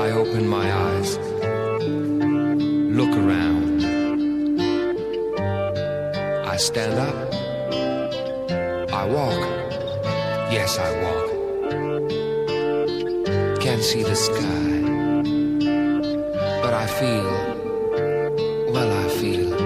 I open my eyes, look around. I stand up, I walk, yes, I walk. Can't see the sky, but I feel, well, I feel.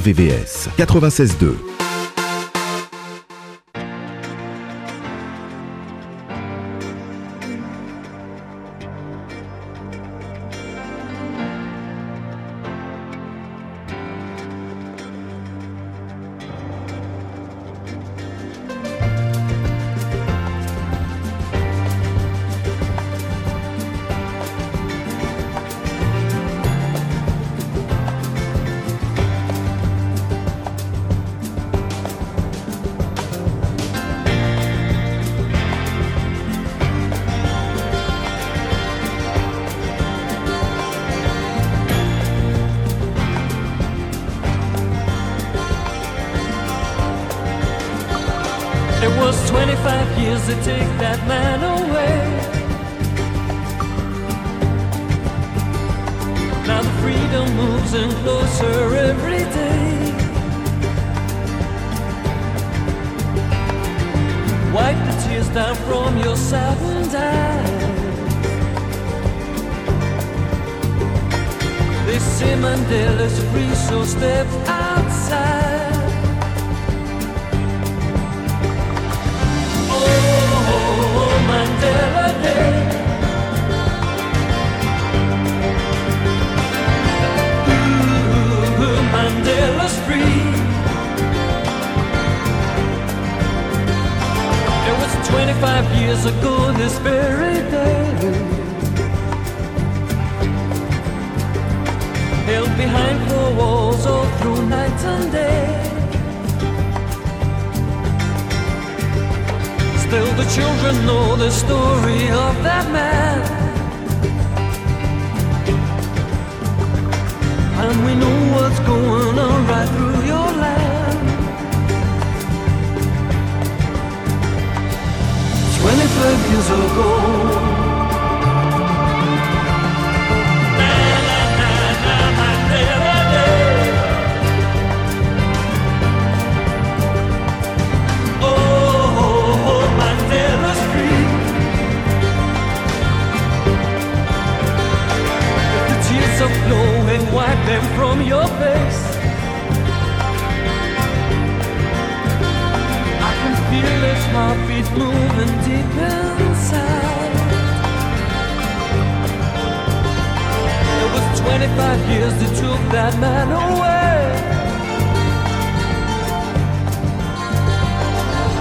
RVVS 96.2. freedom moves in closer every day. Wipe the tears down from your saddened eyes. They say Mandela's free, so step outside. Oh, oh, oh Mandela Day. Mandela's free. It was 25 years ago this very day. Held behind four walls all through night and day. Still the children know the story of that man. And we know what's going on right through your land. 25 years ago. them from your face. I can feel its heartbeat moving deep inside. It was 25 years that took that man away.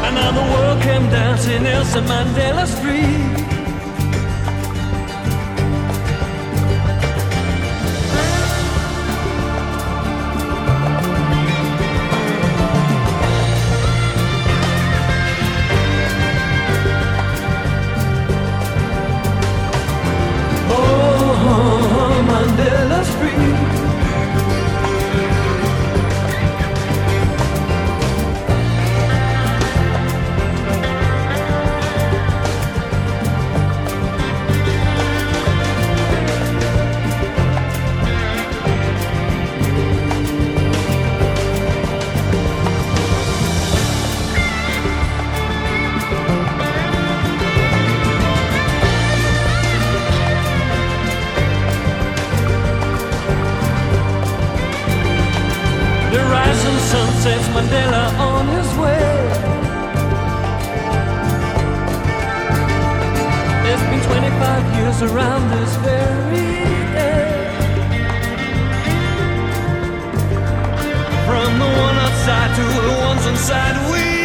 And now the world came dancing Nelson Mandela Street. Around this very day. From the one outside to the ones inside, we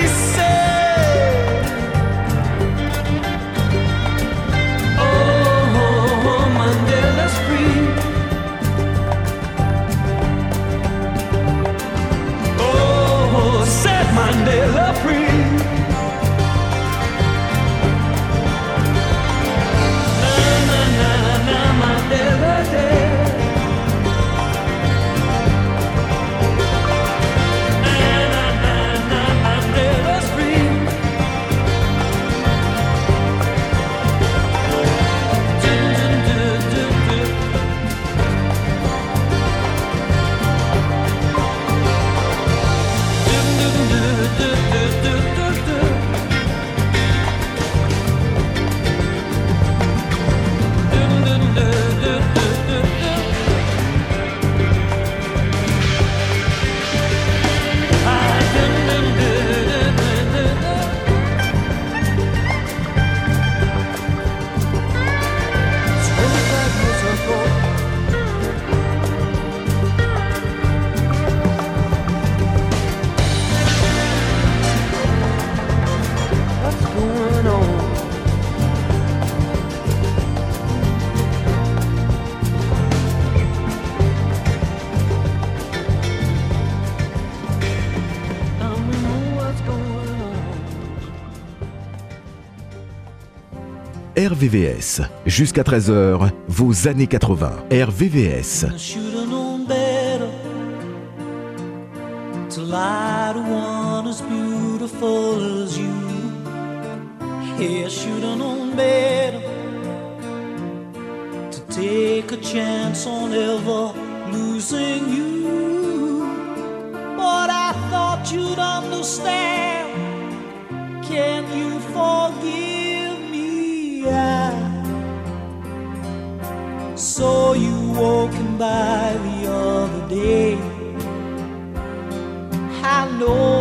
RVVS. Jusqu'à 13h, vos années 80. RVVS.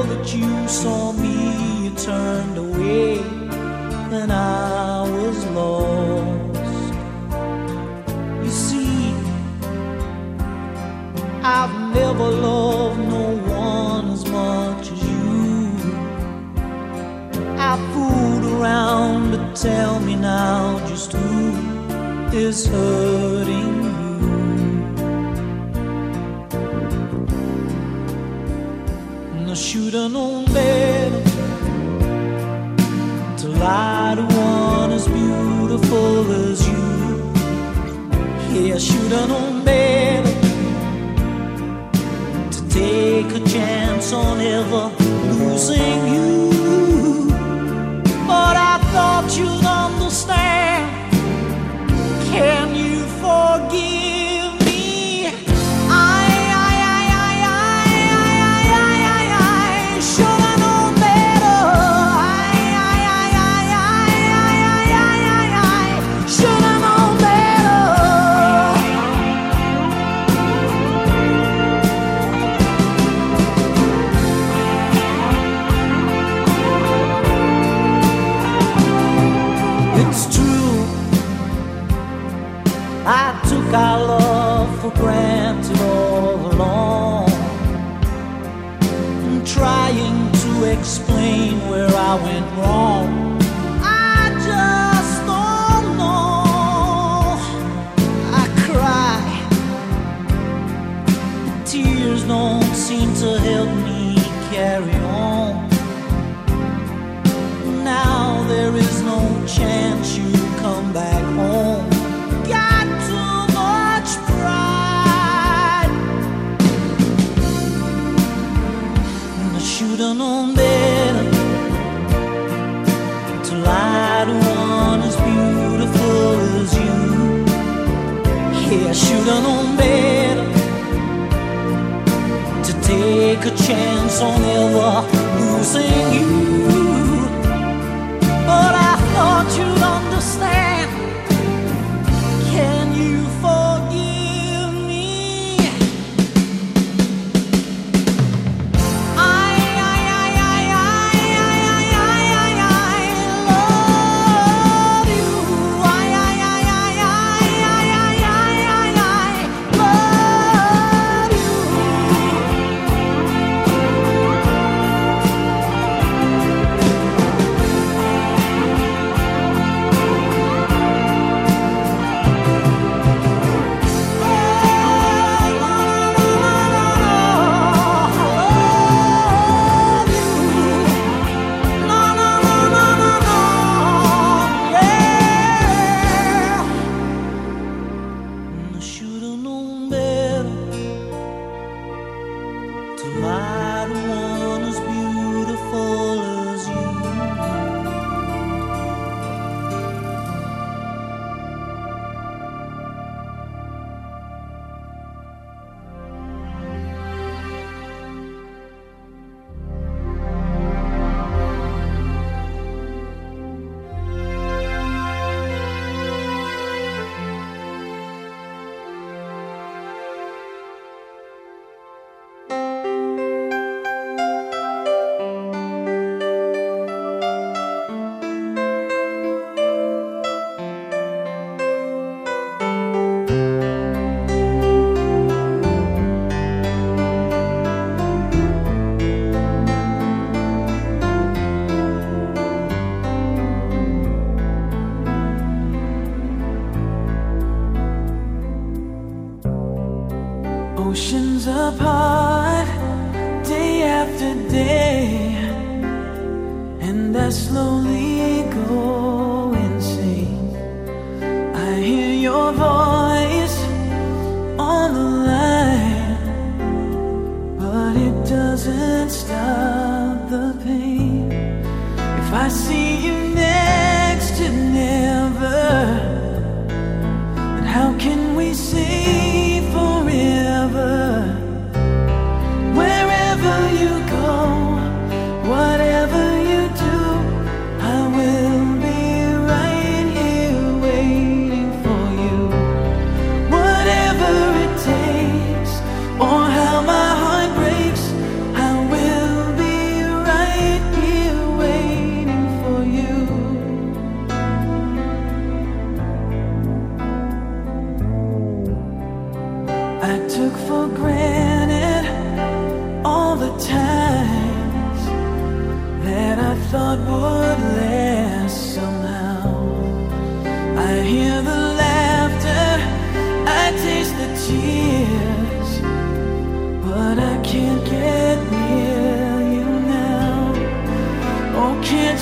That you saw me, you turned away, and I was lost. You see, I've never loved no one as much as you. I fooled around, but tell me now just who is hurting I should have known better to lie to one as beautiful as you. Yeah, I should have known better to take a chance on ever losing you. But I thought you'd I went wrong. tears don't seem to help me carry on. Now there is no chance you come back. on bed to take a chance on ever losing you.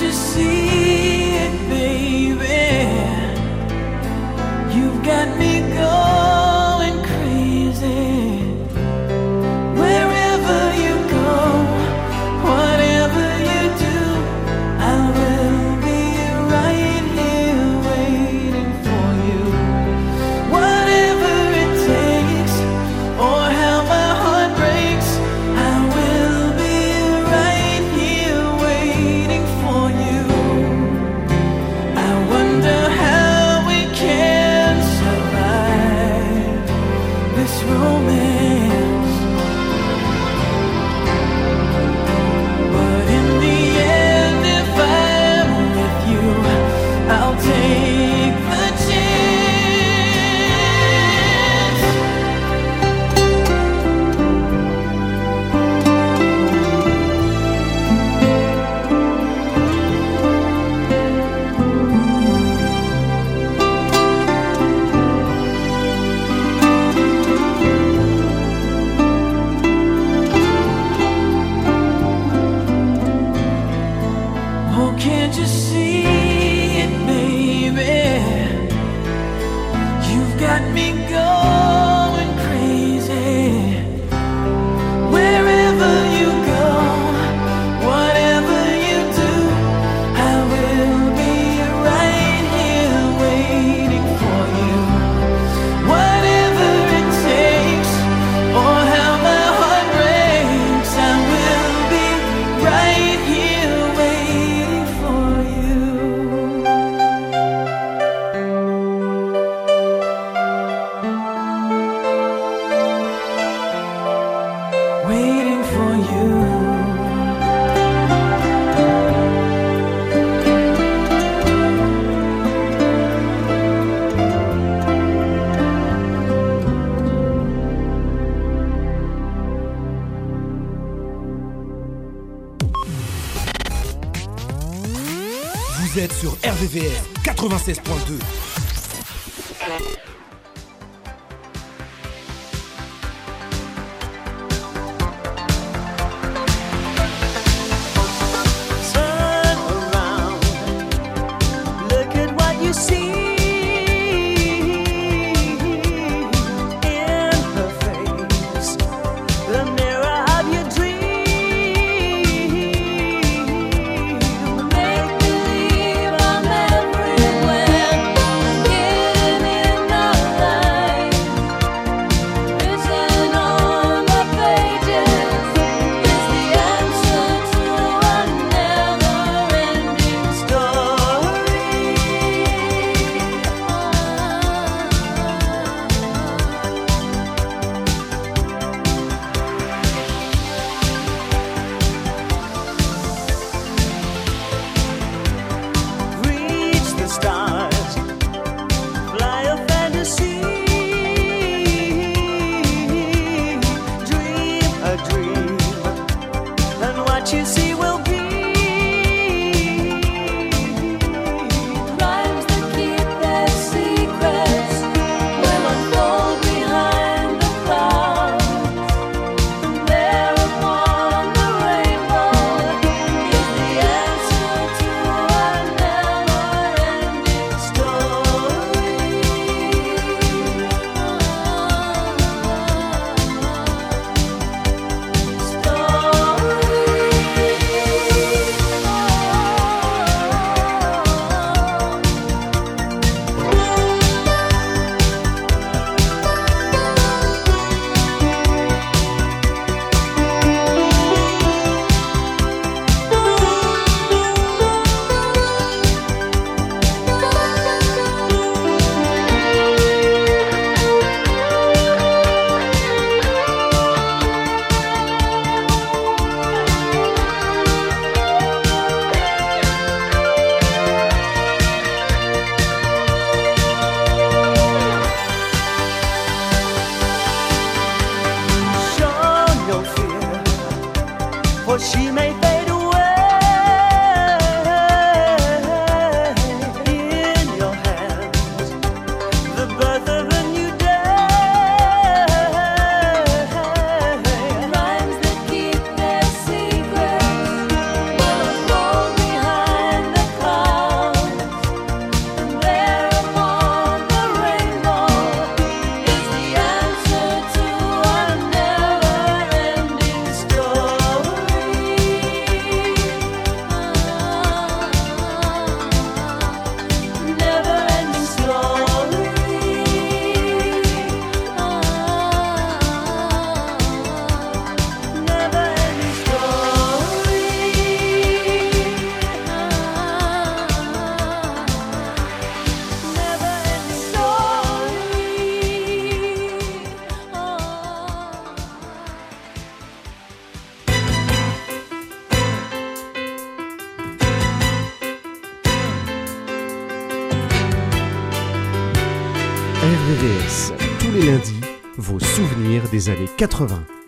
to see? What you see 80.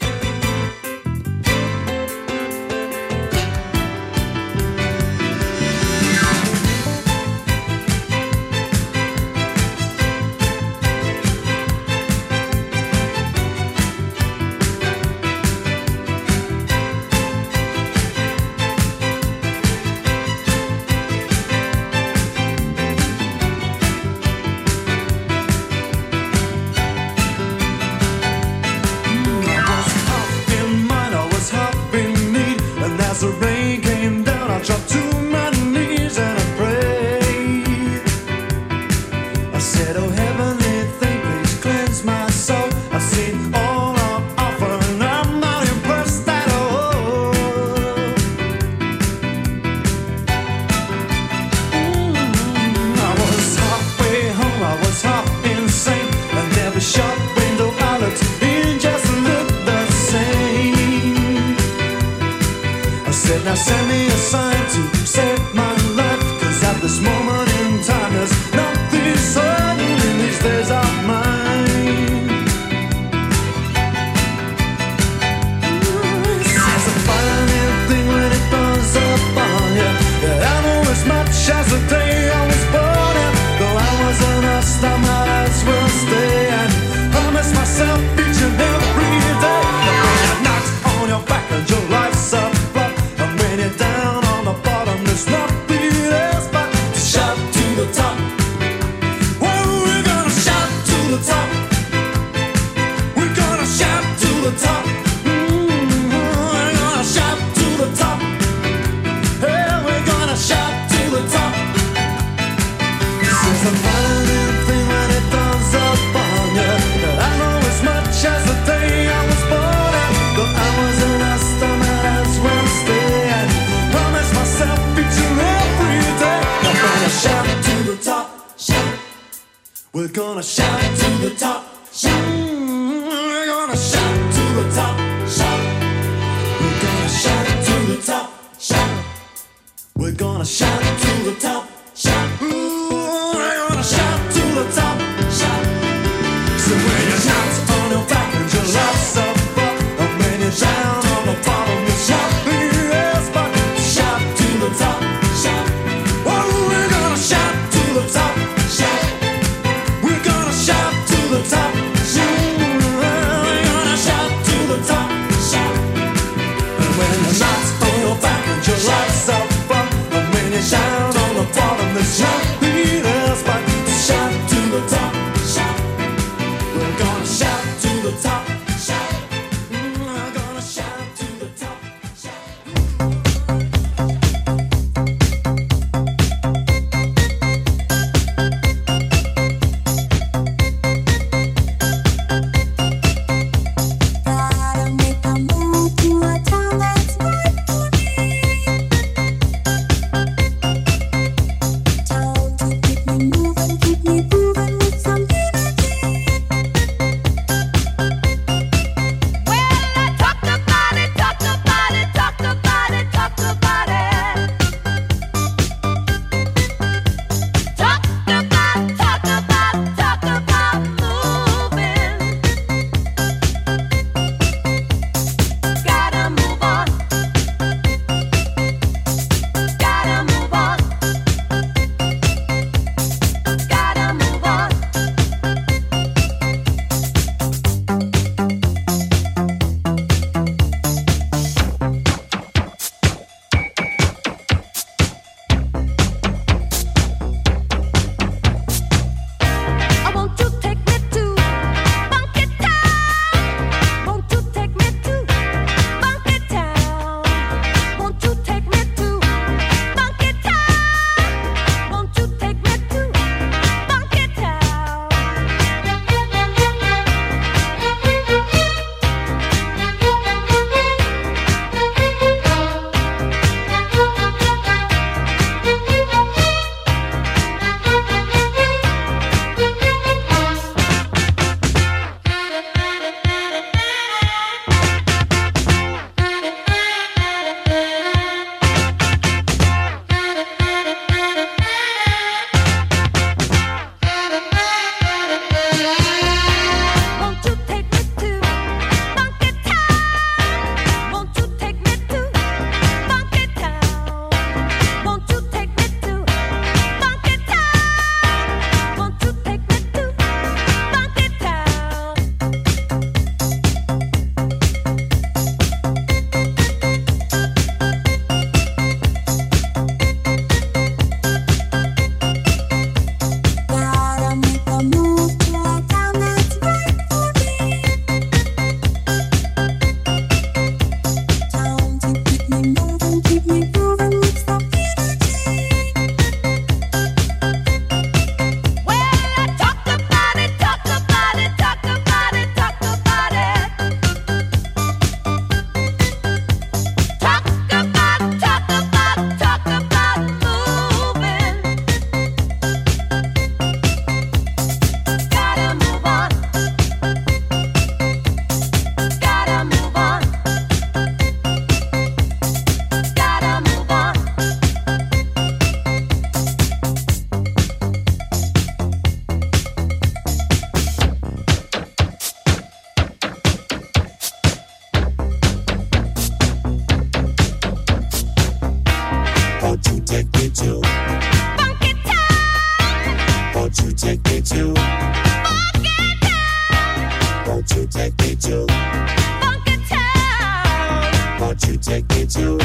In time, to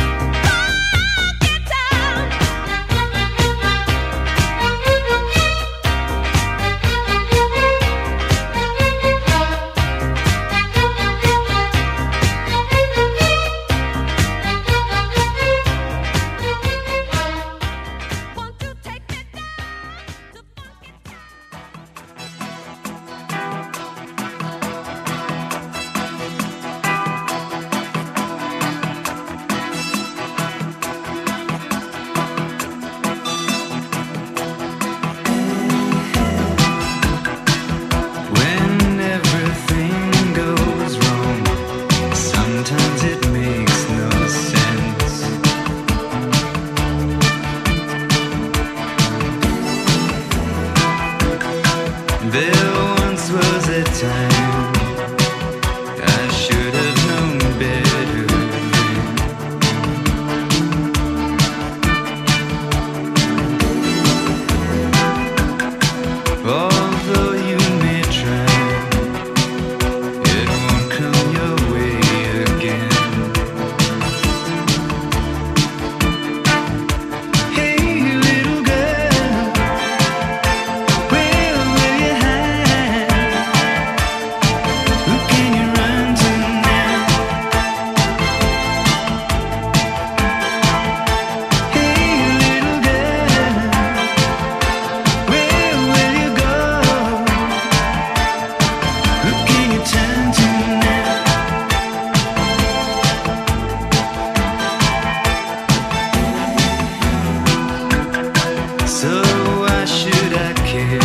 So why should I care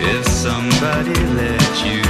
if somebody let you?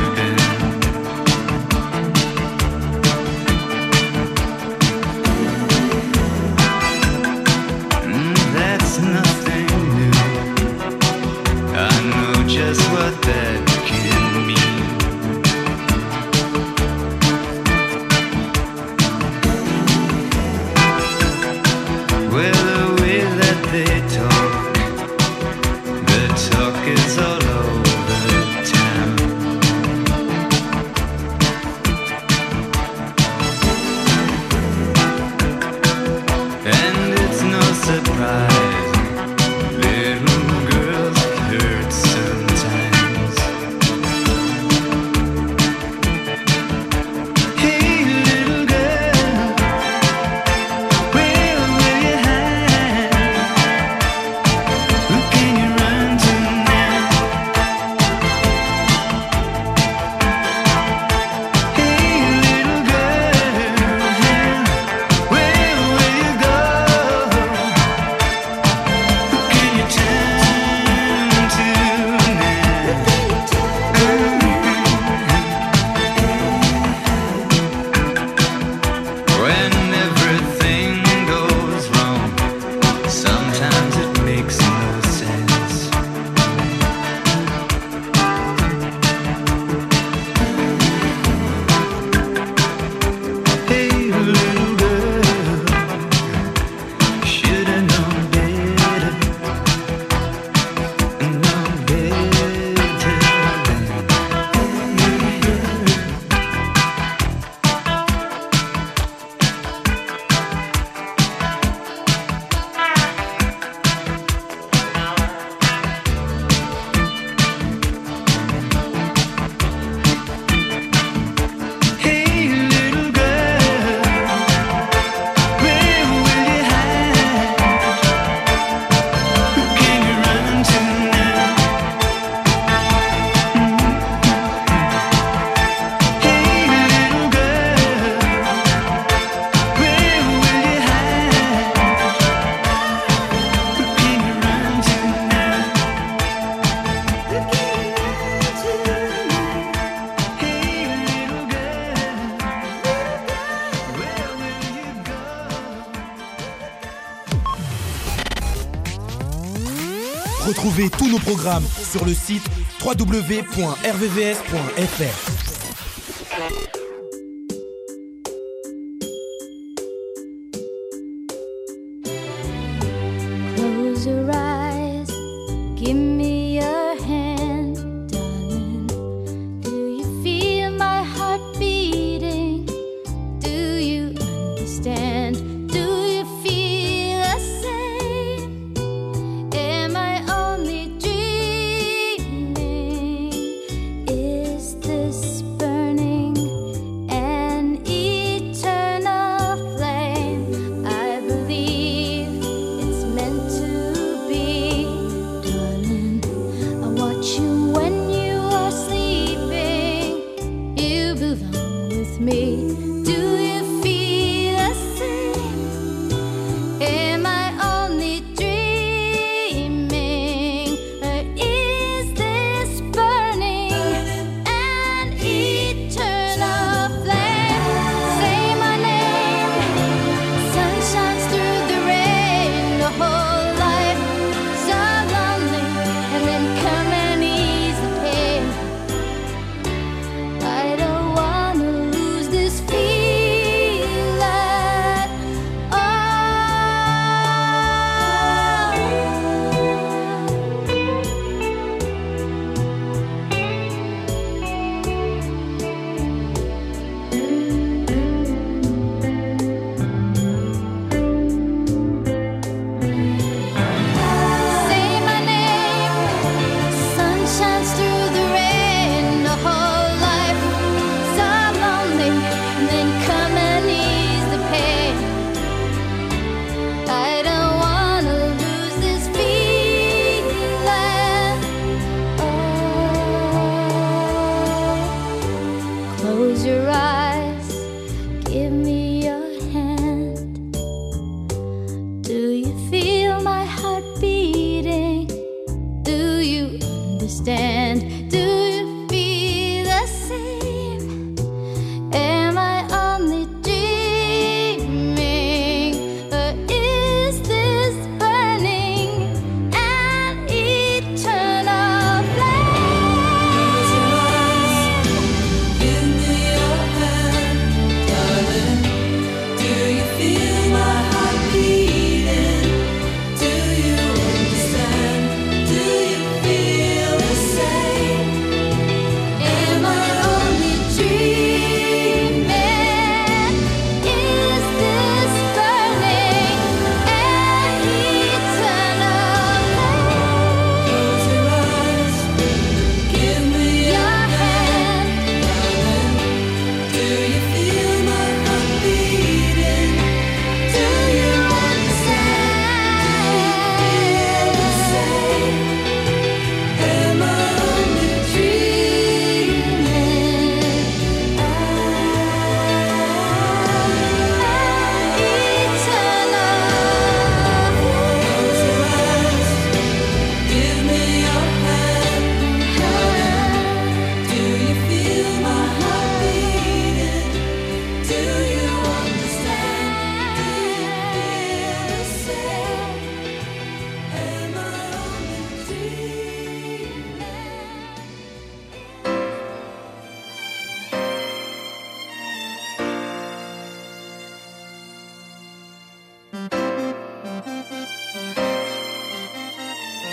sur le site www.rvvs.fr.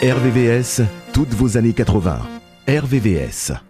RVVS, toutes vos années 80. RVVS.